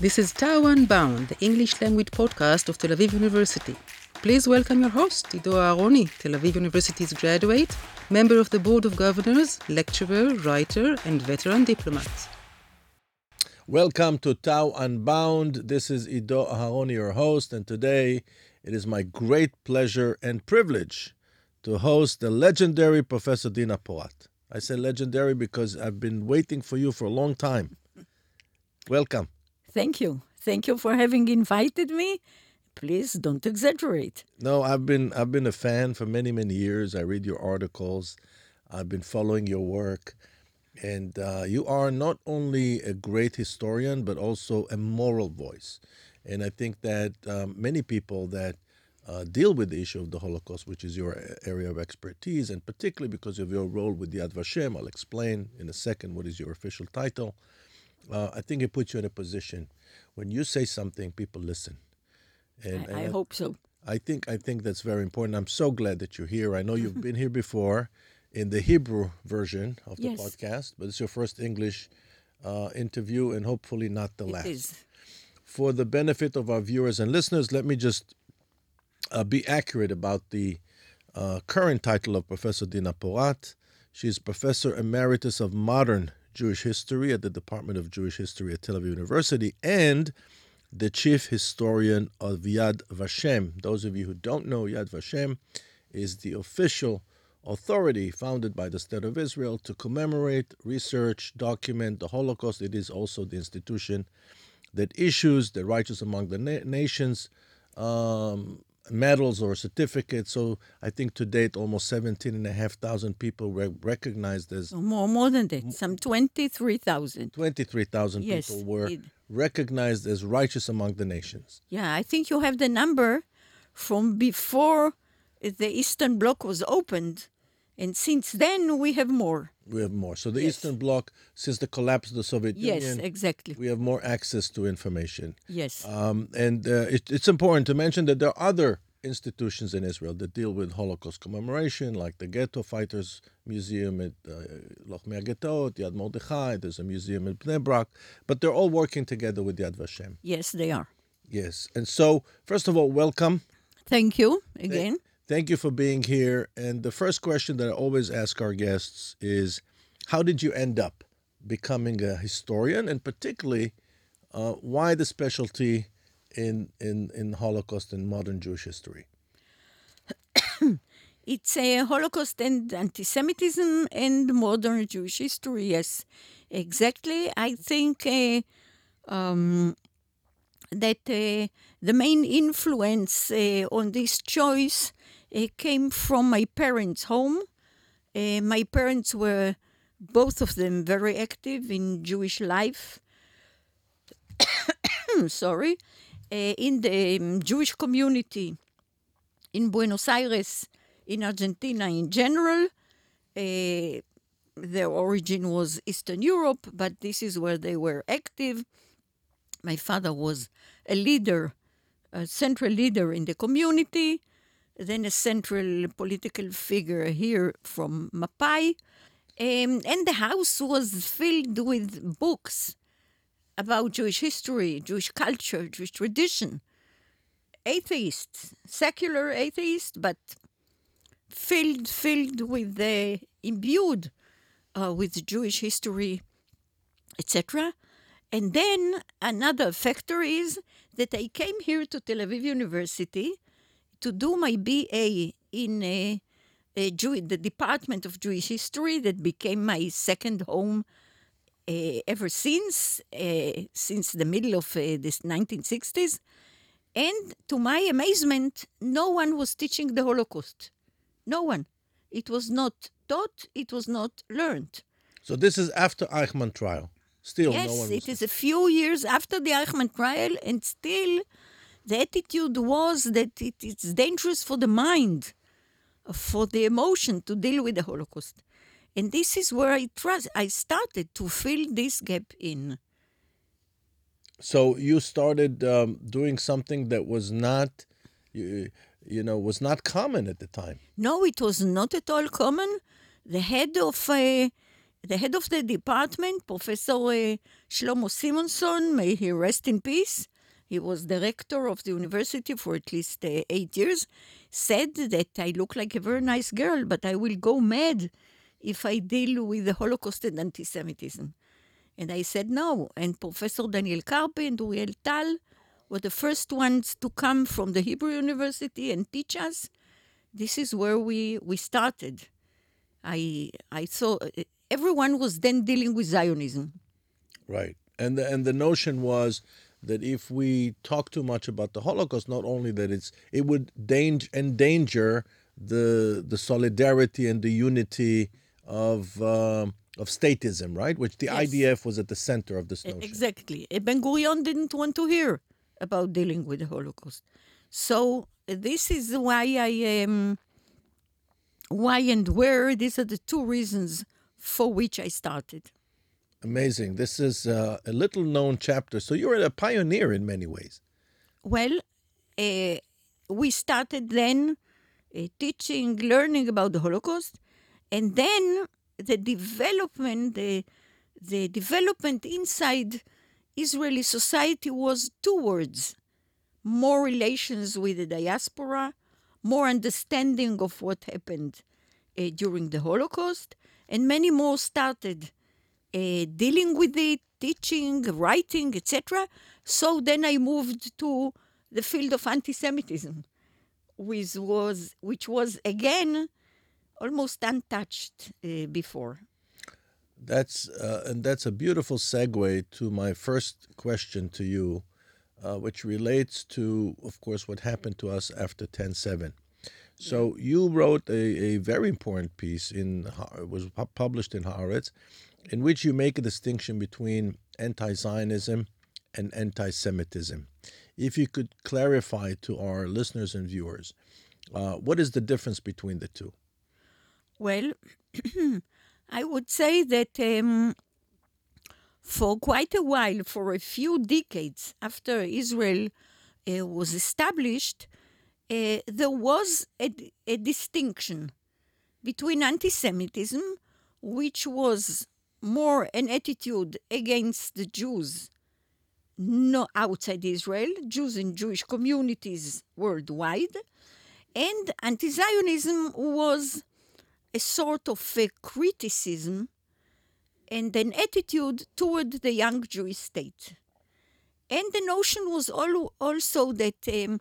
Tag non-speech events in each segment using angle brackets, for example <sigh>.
This is Tau Unbound, the English language podcast of Tel Aviv University. Please welcome your host, Ido Aharoni, Tel Aviv University's graduate, member of the Board of Governors, lecturer, writer, and veteran diplomat. Welcome to Tau Unbound. This is Ido Aharoni, your host, and today it is my great pleasure and privilege to host the legendary Professor Dina Porat. I say legendary because I've been waiting for you for a long time. Welcome. Thank you. Thank you for having invited me. Please don't exaggerate. No, I've been I've been a fan for many many years. I read your articles. I've been following your work, and uh, you are not only a great historian but also a moral voice. And I think that um, many people that uh, deal with the issue of the Holocaust, which is your area of expertise, and particularly because of your role with the Yad Vashem, I'll explain in a second what is your official title uh, I think it puts you in a position when you say something, people listen. And, I, I, I hope so. I think I think that's very important. I'm so glad that you're here. I know you've been here before in the Hebrew version of the yes. podcast, but it's your first English uh, interview and hopefully not the it last. Is. For the benefit of our viewers and listeners, let me just uh, be accurate about the uh, current title of Professor Dina Porat. She's Professor Emeritus of Modern Jewish History at the Department of Jewish History at Tel Aviv University and the chief historian of Yad Vashem. Those of you who don't know, Yad Vashem is the official authority founded by the State of Israel to commemorate, research, document the Holocaust. It is also the institution that issues the righteous among the na- nations um, medals or certificates. So I think to date, almost 17,500 people were recognized as. Oh, more, more than that, some 23,000. 23,000 yes, people were it, recognized as righteous among the nations. Yeah, I think you have the number from before the Eastern Bloc was opened. And since then, we have more. We have more. So the Yes. Eastern Bloc, since the collapse of the Soviet Yes, Union, exactly. we have more access to information. Yes. Um, and uh, it, it's important to mention that there are other institutions in Israel that deal with Holocaust commemoration, like the Ghetto Fighters Museum at uh, Lochmei Ghettot, Yad Mordechai, there's a museum in Bnei Brak, but they're all working together with Yad Vashem. yes, they are. Yes. And so, first of all, welcome. Thank you again. Thank you for being here. And the first question that I always ask our guests is how did you end up becoming a historian? And particularly, uh, why the specialty in, in, in Holocaust and modern Jewish history? <coughs> It's a Holocaust and anti-Semitism and modern Jewish history. Yes, exactly. I think uh, um, that uh, the main influence uh, on this choice came from my parents' home. Uh, my parents were both of them very active in Jewish life. <coughs> Sorry, uh, in the um, Jewish community in Buenos Aires, in Argentina in general. Uh, their origin was Eastern Europe, but this is where they were active. My father was a leader, a central leader in the community, then a central political figure here from Mapai. Um, and the house was filled with books about Jewish history, Jewish culture, Jewish tradition. Atheists, secular atheists, but filled filled with the imbued uh, with Jewish history, etc. And then another factor is that I came here to Tel Aviv University to do my BA in a, a Jew- the Department of Jewish History that became my second home uh, ever since, uh, since the middle of uh, the 1960s. And to my amazement, no one was teaching the Holocaust. No one. It was not taught, it was not learned. So this is after Eichmann trial. Still, yes, no one it is a few years after the Eichmann trial, and still the attitude was that it is dangerous for the mind, for the emotion to deal with the Holocaust. And this is where I trust I started to fill this gap in. So you started um, doing something that was not, you, you know, was not common at the time. No, it was not at all common. The head of uh, the head of the department, Professor uh, Shlomo Simonsohn, may he rest in peace, he was director of the university for at least uh, eight years, said that I look like a very nice girl, but I will go mad if I deal with the Holocaust and anti Semitism. And I said no. And Professor Daniel Carpi and Uriel Tal were the first ones to come from the Hebrew University and teach us. This is where we, we started. I, I saw everyone was then dealing with Zionism. Right. And the, and the notion was that if we talk too much about the Holocaust, not only that it's it would danger, endanger the the solidarity and the unity of um, of statism, right? Which the Yes. IDF was at the center of this notion. Exactly. Ben Gurion didn't want to hear about dealing with the Holocaust. So uh, this is why I um, why and where. These are the two reasons for which I started. Amazing. This is uh, a little known chapter. So you're a pioneer in many ways. Well, uh, we started then uh, teaching, learning about the Holocaust, and then the development, the, the development inside Israeli society was towards more relations with the diaspora, more understanding of what happened uh, during the Holocaust, and many more started dealing with it, teaching, writing, etc. So then I moved to the field of anti-Semitism, which was which was again almost untouched uh, before. That's uh, and that's a beautiful segue to my first question to you, uh, which relates to, of course, what happened to us after 10-7. So you wrote a, a very important piece in it was pu- published in Haaretz, in which you make a distinction between anti-Zionism and anti-Semitism. If you could clarify to our listeners and viewers, uh, what is the difference between the two? Well, <clears throat> I would say that um, for quite a while, for a few decades after Israel uh, was established, uh, there was a, a distinction between anti Semitism, which was more an attitude against the Jews no outside Israel, Jews in Jewish communities worldwide, and anti Zionism was a sort of a criticism and an attitude toward the young Jewish state. And the notion was also that, um,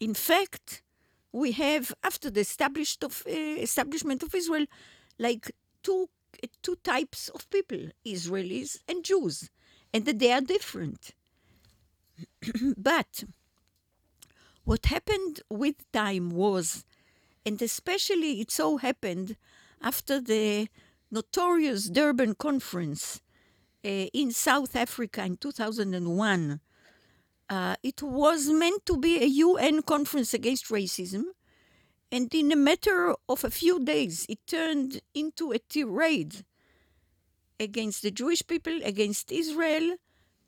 in fact, we have, after the of, uh, establishment of Israel, like two, two types of people, Israelis and Jews, and that they are different. <clears throat> but what happened with time was, and especially it so happened after the notorious Durban conference uh, in South Africa in 2001. Uh, it was meant to be a UN conference against racism, and in a matter of a few days, it turned into a tirade against the Jewish people, against Israel.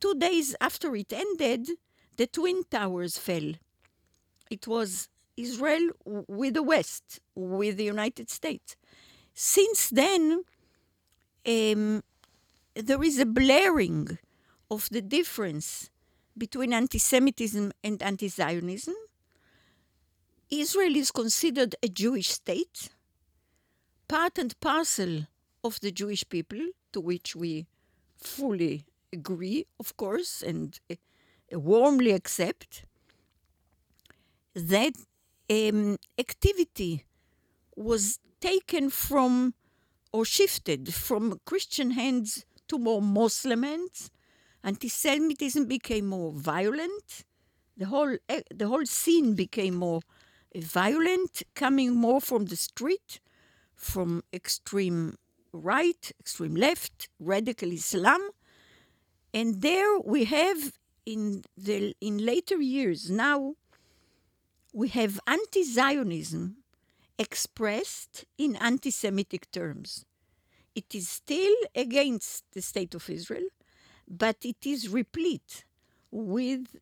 Two days after it ended, the Twin Towers fell. It was Israel with the West, with the United States. Since then, um, there is a blurring of the difference between anti Semitism and anti Zionism. Israel is considered a Jewish state, part and parcel of the Jewish people, to which we fully agree, of course, and uh, warmly accept. That um, activity was taken from or shifted from Christian hands to more Muslim hands. Anti-Semitism became more violent. The whole eh, the whole scene became more eh, violent, coming more from the street, from extreme right, extreme left, radical Islam, and there we have in the in later years now we have anti-Zionism expressed in anti Semitic terms. It is still against the state of Israel, but it is replete with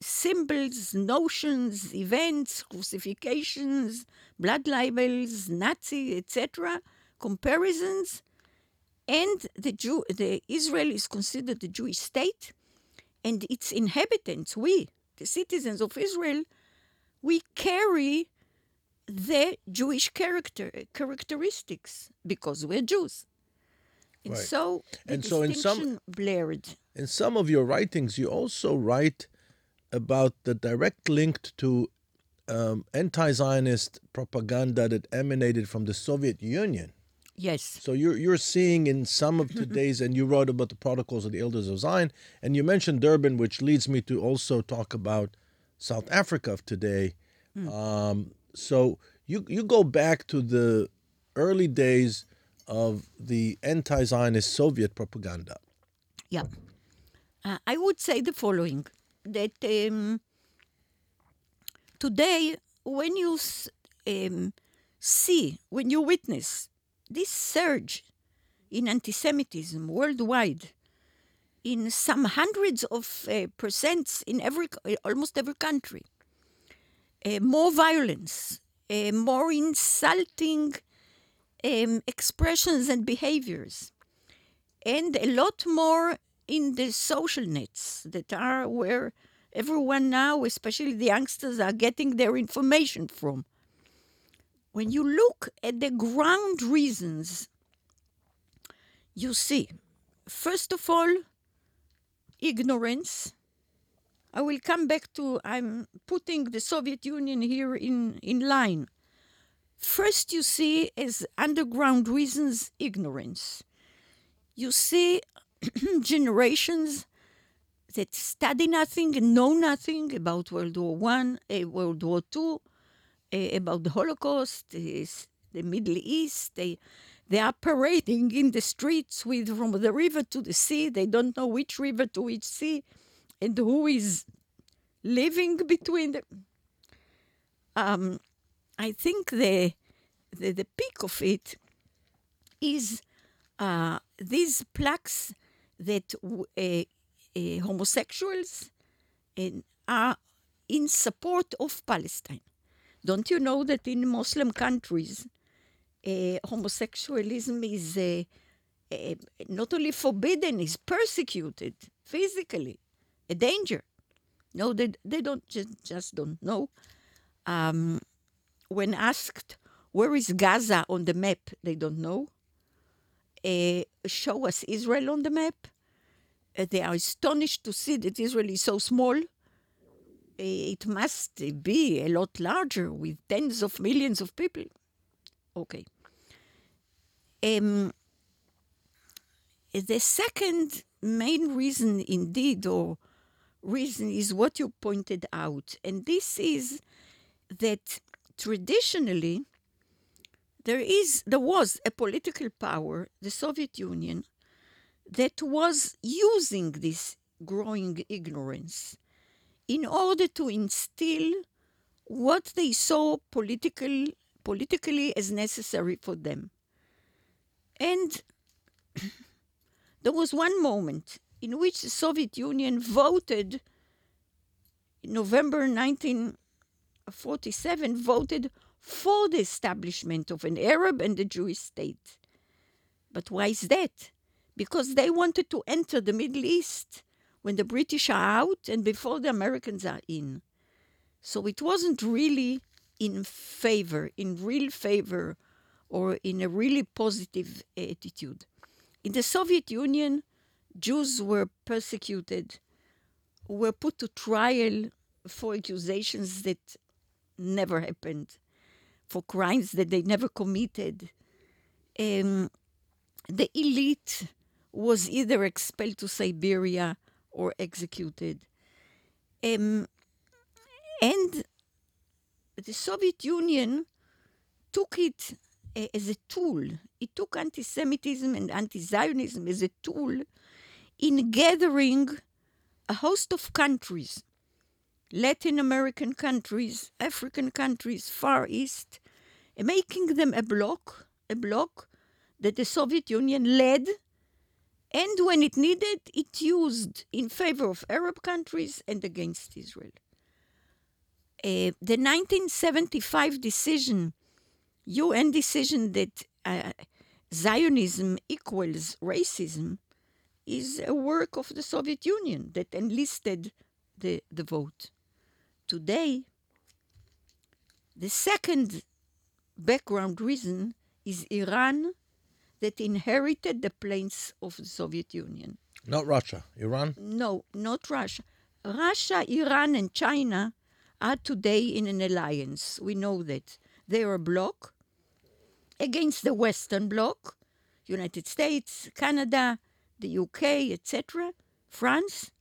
symbols, notions, events, crucifixions, blood libels, Nazi, etc., comparisons and the Jew, the Israel is considered a Jewish state, and its inhabitants, we, the citizens of Israel, we carry the Jewish character characteristics because we're Jews. And Right. so the And so in some- blurred. In some of your writings, you also write about the direct link to um, anti Zionist propaganda that emanated from the Soviet Union. Yes. So you're you're seeing in some of today's, and you wrote about the protocols of the Elders of Zion, and you mentioned Durban, which leads me to also talk about South Africa of today. Um, so you you go back to the early days of the anti-Zionist Soviet propaganda. Yeah. Uh, I would say the following that um, today, when you um, see, when you witness this surge in anti-Semitism worldwide, in some hundreds of uh, percents in every, almost every country, uh, more violence, uh, more insulting um, expressions and behaviors and a lot more in the social nets that are where everyone now, especially the youngsters, are getting their information from. When you look at the ground reasons, you see, first of all, ignorance. I will come back to, I'm putting the Soviet Union here in, in line. First, you see as underground reasons ignorance you see <clears throat> generations that study nothing and know nothing about World War One, uh, World War Two, uh, about the Holocaust, is the Middle East. They they are parading in the streets with from the river to the sea. They don't know which river to which sea, and who is living between them. Um, I think the, the the peak of it is uh, these plaques that uh, uh, homosexuals uh, are in support of Palestine. Don't you know that in Muslim countries, homosexualism is not only forbidden, is persecuted physically, a danger. No, they, they don't just, just don't know. Um, when asked where is Gaza on the map, they don't know show us Israel on the map. Uh, they are astonished to see that Israel is so small. It must be a lot larger with tens of millions of people. Okay. Um, the second main reason, indeed, or reason, is what you pointed out, and this is that traditionally there is there was a political power, the Soviet Union, that was using this growing ignorance in order to instill what they saw political, politically as necessary for them. And <clears throat> there was one moment in which the Soviet Union voted, in November 1947, voted for the establishment of an Arab and a Jewish state. But why is that? Because they wanted to enter the Middle East when the British are out and before the Americans are in. So it wasn't really in favor, in real favor, or in a really positive attitude. In the Soviet Union, Jews were persecuted, were put to trial for accusations that never happened, for crimes that they never committed. Um, the elite was either expelled to Siberia or executed. Um, and the Soviet Union took it uh, as a tool. It took anti Semitism and anti Zionism as a tool in gathering a host of countries Latin American countries, African countries, Far East, making them a bloc, a bloc that the Soviet Union led, and when it needed, it used in favor of Arab countries and against Israel. Uh, the 1975 decision, UN decision that uh, Zionism equals racism is a work of the Soviet Union that enlisted the, the vote. Today, the second background reason is Iran that inherited the planes of the Soviet Union. Not Russia, Iran? No, not Russia. Russia, Iran, and China are today in an alliance. We know that. They are a bloc against the Western bloc, United States, Canada, the UK, etc., France.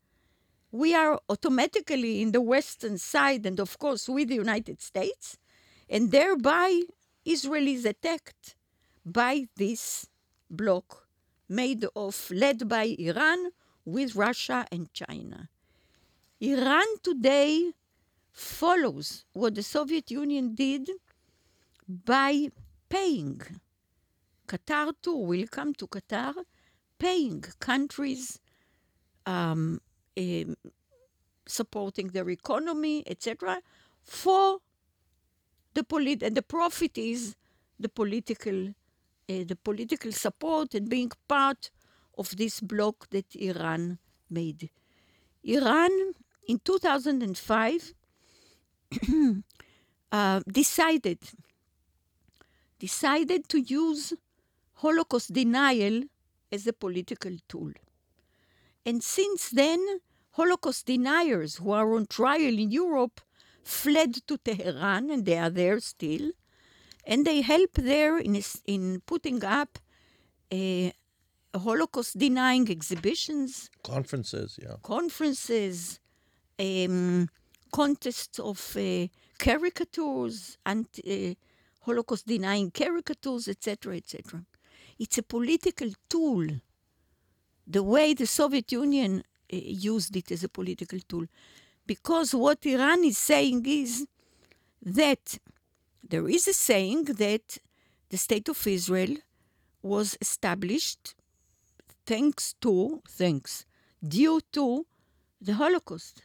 We are automatically in the Western side, and of course with the United States, and thereby Israel is attacked by this bloc made of, led by Iran with Russia and China. Iran today follows what the Soviet Union did by paying. Qatar too will come to Qatar, paying countries, um, um, supporting their economy, etc., for the polit- and the profit is the political, uh, the political support and being part of this bloc that Iran made. Iran in 2005 <coughs> uh, decided decided to use Holocaust denial as a political tool. And since then, Holocaust deniers who are on trial in Europe fled to Tehran, and they are there still, and they help there in, in putting up a Holocaust denying exhibitions, Conferences, yeah. conferences, um, contests of uh, caricatures, and uh, Holocaust denying caricatures, etc., etc. It's a political tool. The way the Soviet Union uh, used it as a political tool. Because what Iran is saying is that there is a saying that the State of Israel was established thanks to, thanks, due to the Holocaust.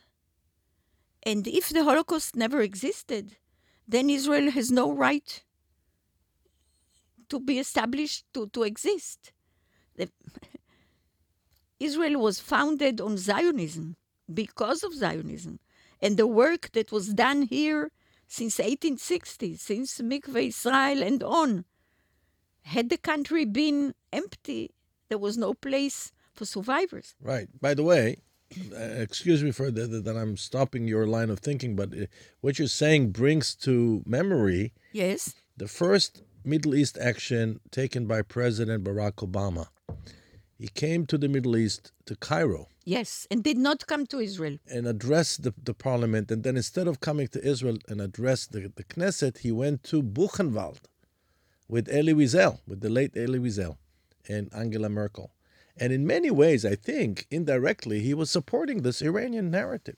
And if the Holocaust never existed, then Israel has no right to be established, to, to exist. Israel was founded on Zionism because of Zionism. And the work that was done here since 1860, since Mikveh Israel and on, had the country been empty, there was no place for survivors. Right. By the way, uh, excuse me for that, that I'm stopping your line of thinking, but uh, what you're saying brings to memory Yes. the first Middle East action taken by President Barack Obama. He came to the Middle East, to Cairo, Yes, and did not come to Israel. and addressed the, the parliament. And then instead of coming to Israel and address the, the Knesset, he went to Buchenwald with Elie Wiesel, with the late Elie Wiesel and Angela Merkel. And in many ways, I think, indirectly, he was supporting this Iranian narrative.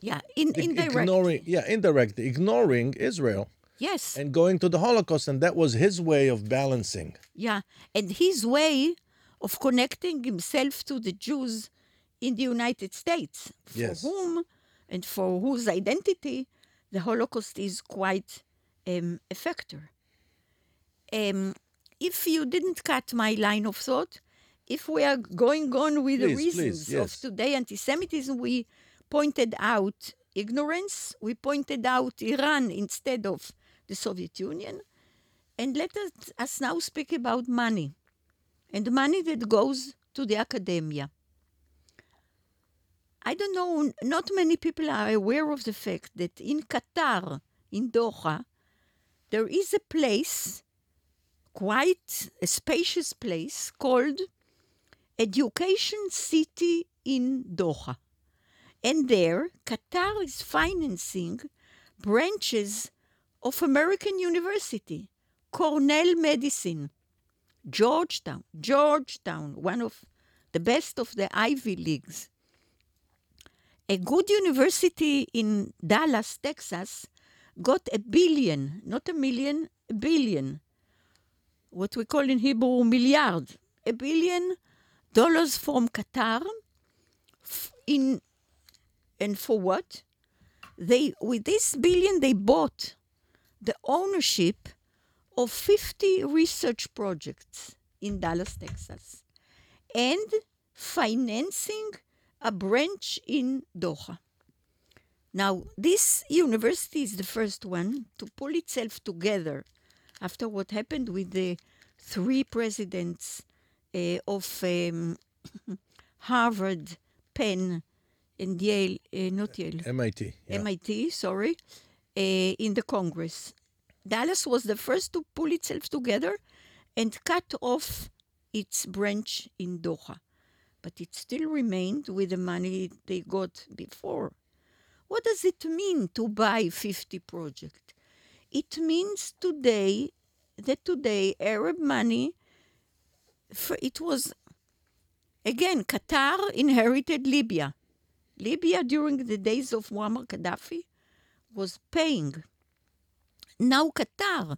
Yeah, in Ig- indirect. Ignoring, yeah, indirectly, ignoring Israel yes. and going to the Holocaust. And that was his way of balancing. Yeah, and his way of connecting himself to the Jews in the United States, for Yes. whom and for whose identity the Holocaust is quite um, a factor. Um, if you didn't cut my line of thought, if we are going on with the Please, please, reasons yes. of today anti-Semitism, we pointed out ignorance, we pointed out Iran instead of the Soviet Union, and let us, us now speak about money, and money that goes to the academia. I don't know, not many people are aware of the fact that in Qatar, in Doha, there is a place, quite a spacious place, called Education City in Doha. And there, Qatar is financing branches of American University, Cornell Medicine, Georgetown, Georgetown, one of the best of the Ivy Leagues. A good university in Dallas, Texas, got a billion, not a million, a billion, what we call in Hebrew milliard, a billion dollars from Qatar in and for what? They with this billion they bought the ownership of 50 research projects in Dallas, Texas, and financing a branch in Doha. Now, this university is the first one to pull itself together after what happened with the three presidents uh, of um, <coughs> Harvard, Penn, and Yale, uh, not Yale, MIT. yeah. MIT, sorry, uh, in the Congress. Dallas was the first to pull itself together and cut off its branch in Doha. But it still remained with the money they got before. What does it mean to buy 50 projects? It means today that today Arab money, it was, again, Qatar inherited Libya. Libya during the days of Muammar Gaddafi was paying. Now Qatar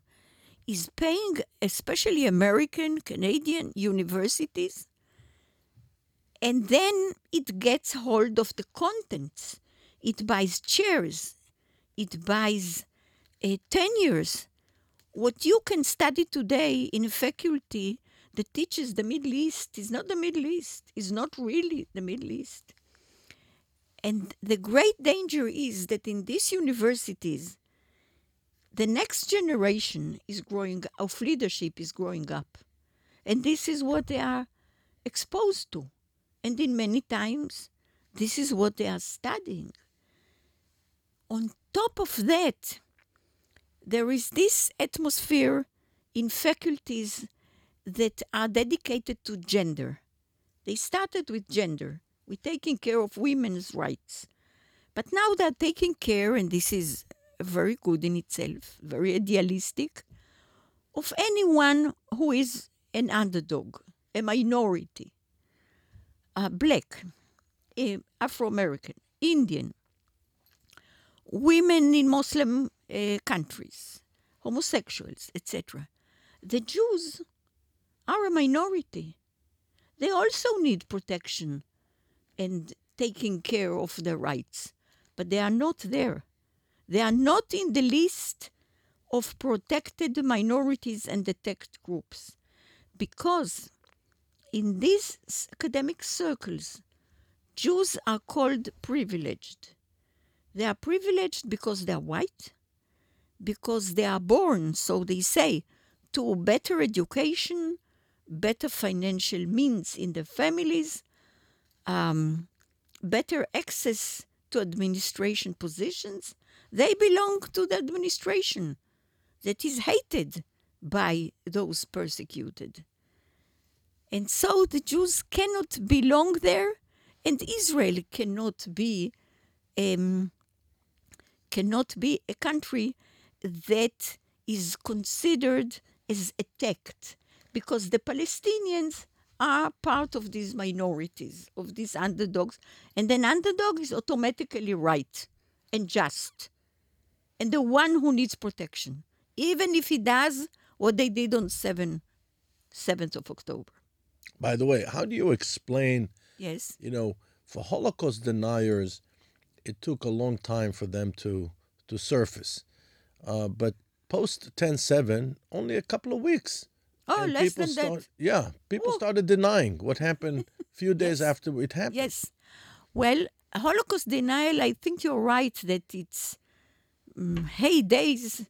is paying, especially American, Canadian universities, and then it gets hold of the contents. It buys chairs, it buys uh, tenures. What you can study today in a faculty that teaches the Middle East is not the Middle East, is not really the Middle East. And the great danger is that in these universities, the next generation is growing of leadership is growing up. And this is what they are exposed to. And in many times, this is what they are studying. On top of that, there is this atmosphere in faculties that are dedicated to gender. They started with gender, with taking care of women's rights. But now they're taking care, and this is very good in itself, very idealistic, of anyone who is an underdog, a minority, a black, a Afro American, Indian, women in Muslim uh, countries, homosexuals, etc. The Jews are a minority. They also need protection and taking care of their rights, but they are not there. They are not in the list of protected minorities and detect groups because in these academic circles, Jews are called privileged. They are privileged because they are white, because they are born, so they say, to better education, better financial means in their families, um, better access to administration positions. They belong to the administration that is hated by those persecuted. And so the Jews cannot belong there, and Israel cannot be um, cannot be a country that is considered as attacked because the Palestinians are part of these minorities, of these underdogs, and an underdog is automatically right and just, and the one who needs protection, even if he does what they did on 7, 7th of October. By the way, how do you explain, Yes. you know, for Holocaust deniers, it took a long time for them to, to surface. Uh, but post 10 7, only a couple of weeks. Oh, And less people than start- that. Yeah, people Oh. started denying what happened a few <laughs> days Yes. after it happened. Yes. Well, Holocaust denial, I think you're right that its heydays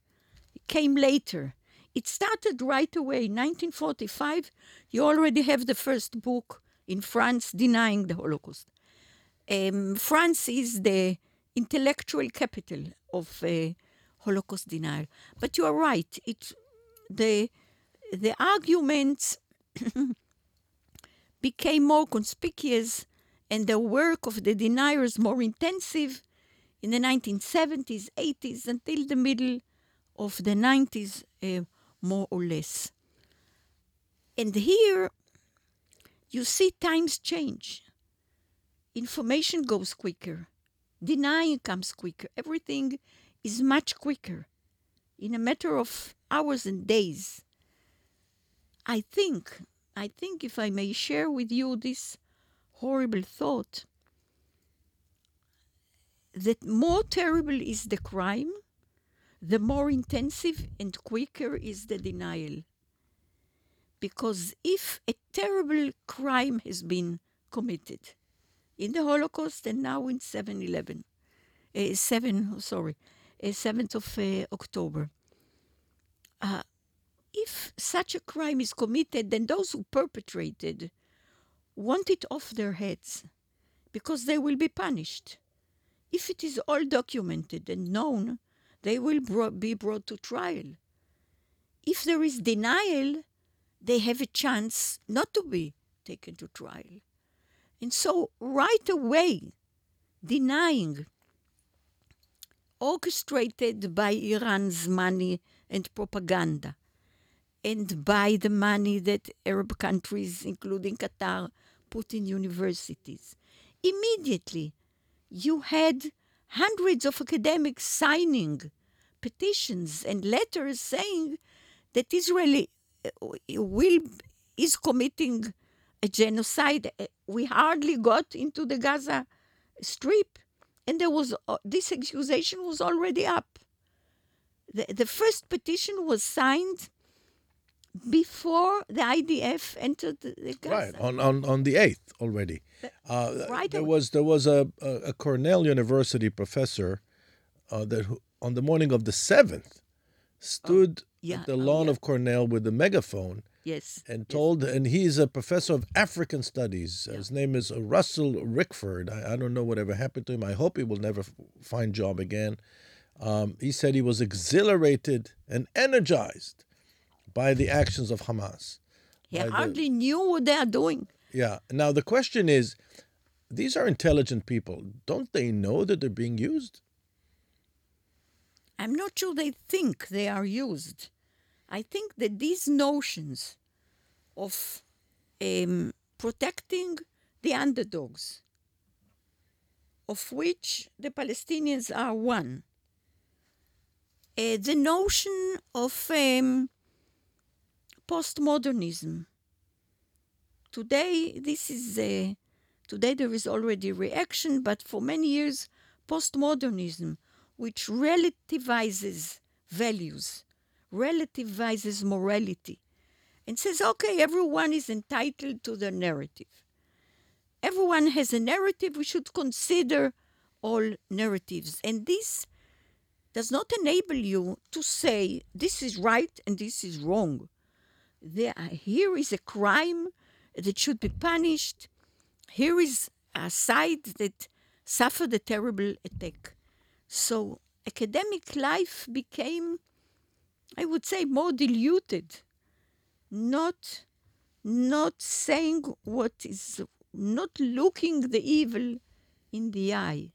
came later. It started right away. 1945, you already have the first book in France denying the Holocaust. Um, France is the intellectual capital of uh, Holocaust denial. But you are right. It, the, the arguments <coughs> became more conspicuous and the work of the deniers more intensive in the 1970s, 80s, until the middle of the 90s, uh, more or less. And here you see times change. Information goes quicker, denying comes quicker, everything is much quicker in a matter of hours and days. I think, I think if I may share with you this horrible thought, that more terrible is the crime, the more intensive and quicker is the denial. Because if a terrible crime has been committed in the Holocaust and now in 7 11, uh, 7, sorry, uh, 7th of uh, October, if such a crime is committed, then those who perpetrated want it off their heads because they will be punished. If it is all documented and known, they will bro- be brought to trial. If there is denial, they have a chance not to be taken to trial. And so, right away, denying, orchestrated by Iran's money and propaganda, and by the money that Arab countries, including Qatar, put in universities. Immediately, you had hundreds of academics signing petitions and letters saying that Israel uh, will is committing a genocide. Uh, We hardly got into the Gaza Strip, and there was uh, this accusation was already up. The, the first petition was signed before the IDF entered the, Gaza. Right on, on, on the eighth already. Uh, right there away. was there was a, a, a Cornell University professor uh, that on the morning of the seventh stood yeah, at the oh, lawn yeah. of Cornell with a megaphone Yes. and told and he's a professor of African studies. His name is uh, Russell Rickford. I, I don't know whatever happened to him. I hope he will never f- find job again. Um, he said he was exhilarated and energized by the actions of Hamas. He by the- hardly knew what they are doing. Yeah. Now the question is, these are intelligent people. Don't they know that they're being used? I'm not sure they think they are used. I think that these notions of um, protecting the underdogs, of which the Palestinians are one, uh, the notion of um, postmodernism. Today, this is uh, today there is already reaction, but for many years, postmodernism, which relativizes values, relativizes morality, and says, okay, everyone is entitled to their narrative. Everyone has a narrative. We should consider all narratives, and this does not enable you to say this is right and this is wrong. There, here is a crime that should be punished. Here is a side that suffered a terrible attack. So academic life became, I would say, more diluted, not, not saying what is, not looking the evil in the eye.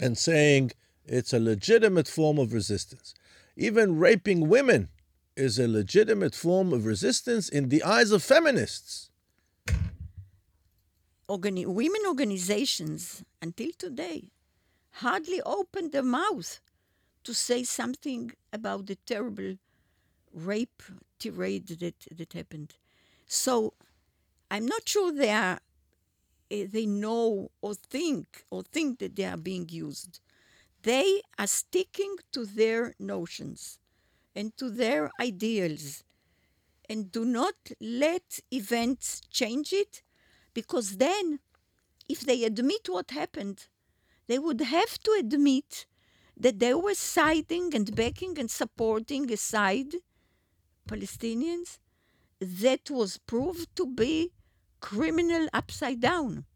And saying it's a legitimate form of resistance. Even raping women is a legitimate form of resistance in the eyes of feminists. Organi- women organizations, until today, hardly open their mouth to say something about the terrible rape tirade that, that happened. So I'm not sure they are eh, they know or think or think that they are being used. They are sticking to their notions and to their ideals. And do not let events change it because then if they admit what happened they would have to admit that they were siding and backing and supporting a side palestinians that was proved to be criminal upside down.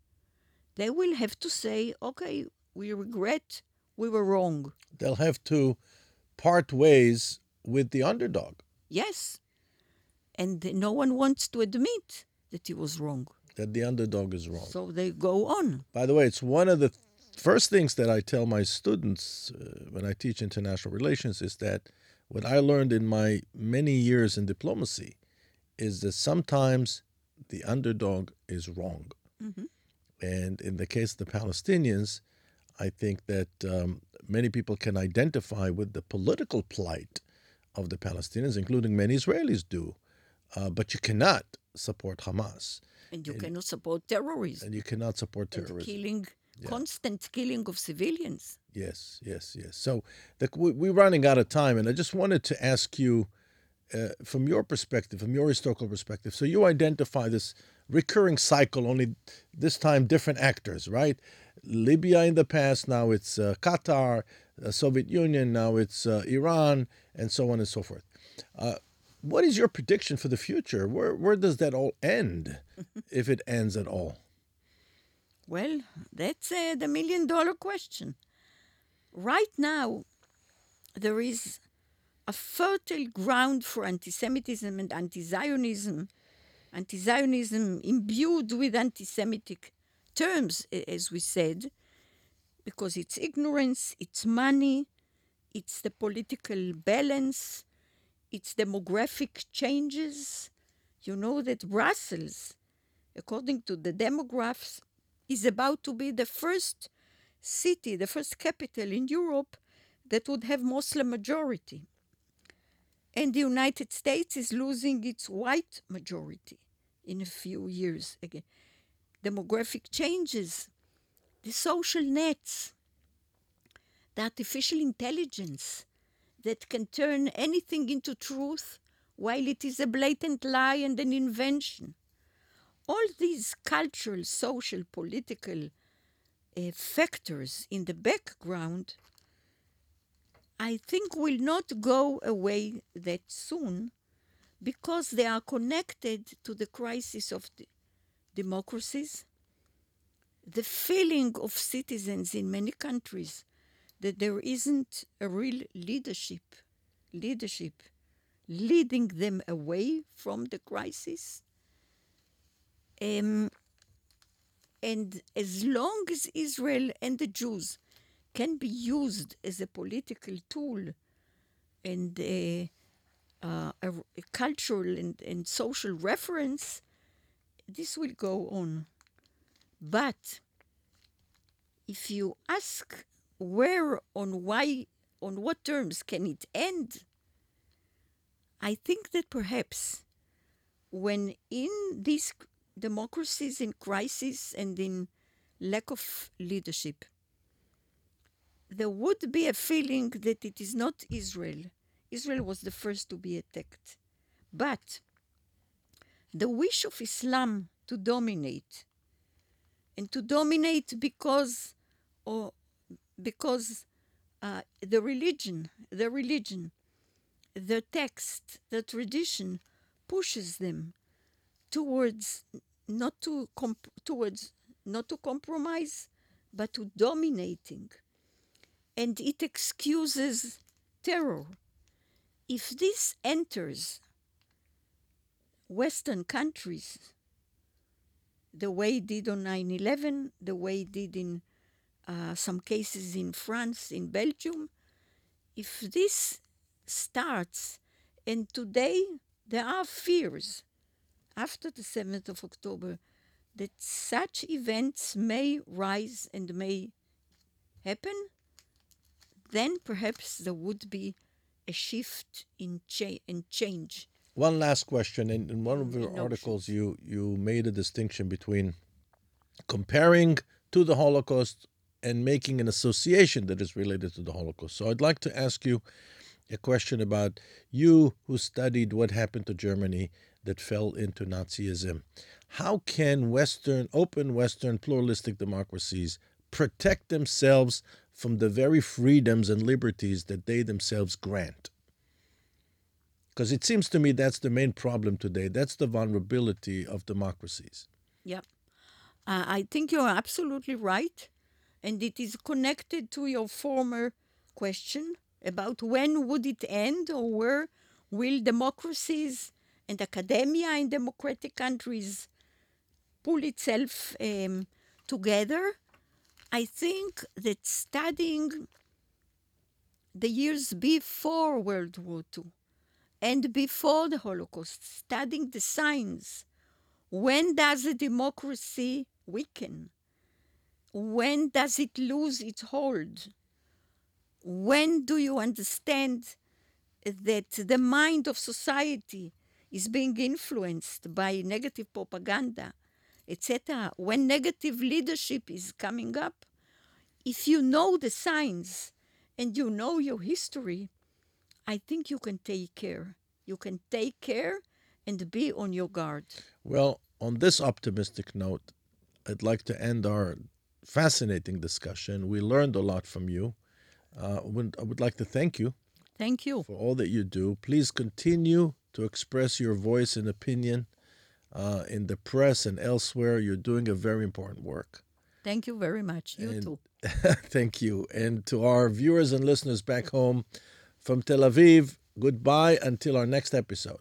They will have to say okay we regret we were wrong. They'll have to part ways with the underdog. yes and no one wants to admit that he was wrong That the underdog is wrong. so they go on By the way, it's one of the first things that I tell my students uh, when I teach international relations is that what I learned in my many years in diplomacy is that sometimes the underdog is wrong. And in the case of the Palestinians, I think that um, many people can identify with the political plight of the Palestinians, including many Israelis do. Uh, but you cannot support Hamas and you cannot support terrorism and you cannot support and terrorism. killing constant killing of civilians. Yes, yes, yes. So the, we, we're running out of time, and I just wanted to ask you, uh, from your perspective, from your historical perspective. So you identify this recurring cycle, only this time different actors, right? Libya in the past, now it's uh, Qatar, the Soviet Union, now it's uh, Iran, and so on and so forth. Uh, what is your prediction for the future? Where where does that all end, <laughs> if it ends at all? Well, that's uh, the million dollar question. Right now, there is a fertile ground for anti Semitism and anti Zionism, anti Zionism imbued with anti Semitic terms, as we said, because it's ignorance, it's money, it's the political balance, it's demographic changes. You know that Brussels, according to the demographs, is about to be the first city, the first capital in Europe that would have Muslim majority. And the United States is losing its white majority in a few years again. Demographic changes, the social nets, the artificial intelligence that can turn anything into truth while it is a blatant lie and an invention. All these cultural, social, political uh, factors in the background, I think will not go away that soon because they are connected to the crisis of the democracies, the feeling of citizens in many countries that there isn't a real leadership, leadership leading them away from the crisis. Um, and as long as Israel and the Jews can be used as a political tool and a, uh, a, a cultural and, and social reference, this will go on. But if you ask where, on why, on what terms can it end, I think that perhaps when in these democracies in crisis and in lack of leadership, there would be a feeling that it is not Israel. Israel was the first to be attacked. But the wish of Islam to dominate, and to dominate because, or because uh, the religion, the religion, the text, the tradition pushes them towards not to comp- towards not to compromise, but to dominating, and it excuses terror. If this enters Western countries, the way it did on 9 11, the way it did in uh, some cases in France, in Belgium, if this starts, and today there are fears after the 7th of October that such events may rise and may happen, then perhaps there would be a shift in, cha- in change. One last question. In, in one of your Notions. articles, you, you made a distinction between comparing to the Holocaust and making an association that is related to the Holocaust. So I'd like to ask you a question about you who studied what happened to Germany that fell into Nazism. How can Western, open Western pluralistic democracies protect themselves from the very freedoms and liberties that they themselves grant? Because it seems to me that's the main problem today. That's the vulnerability of democracies. Yeah. Uh, I think you're absolutely right. And it is connected to your former question about when would it end or where will democracies and academia in democratic countries pull itself um, together. I think that studying the years before World War II and before the Holocaust, studying the signs. When does a democracy weaken? When does it lose its hold? When do you understand that the mind of society is being influenced by negative propaganda etc. When negative leadership is coming up, if you know the signs and you know your history, I think you can take care. You can take care and be on your guard. Well, on this optimistic note, I'd like to end our fascinating discussion. We learned a lot from you. Uh, I would like to thank you Thank you. for all that you do. Please continue to express your voice and opinion uh, in the press and elsewhere. You're doing a very important work. Thank you very much. You And- too. <laughs> Thank you. And to our viewers and listeners back home from Tel Aviv, goodbye until our next episode.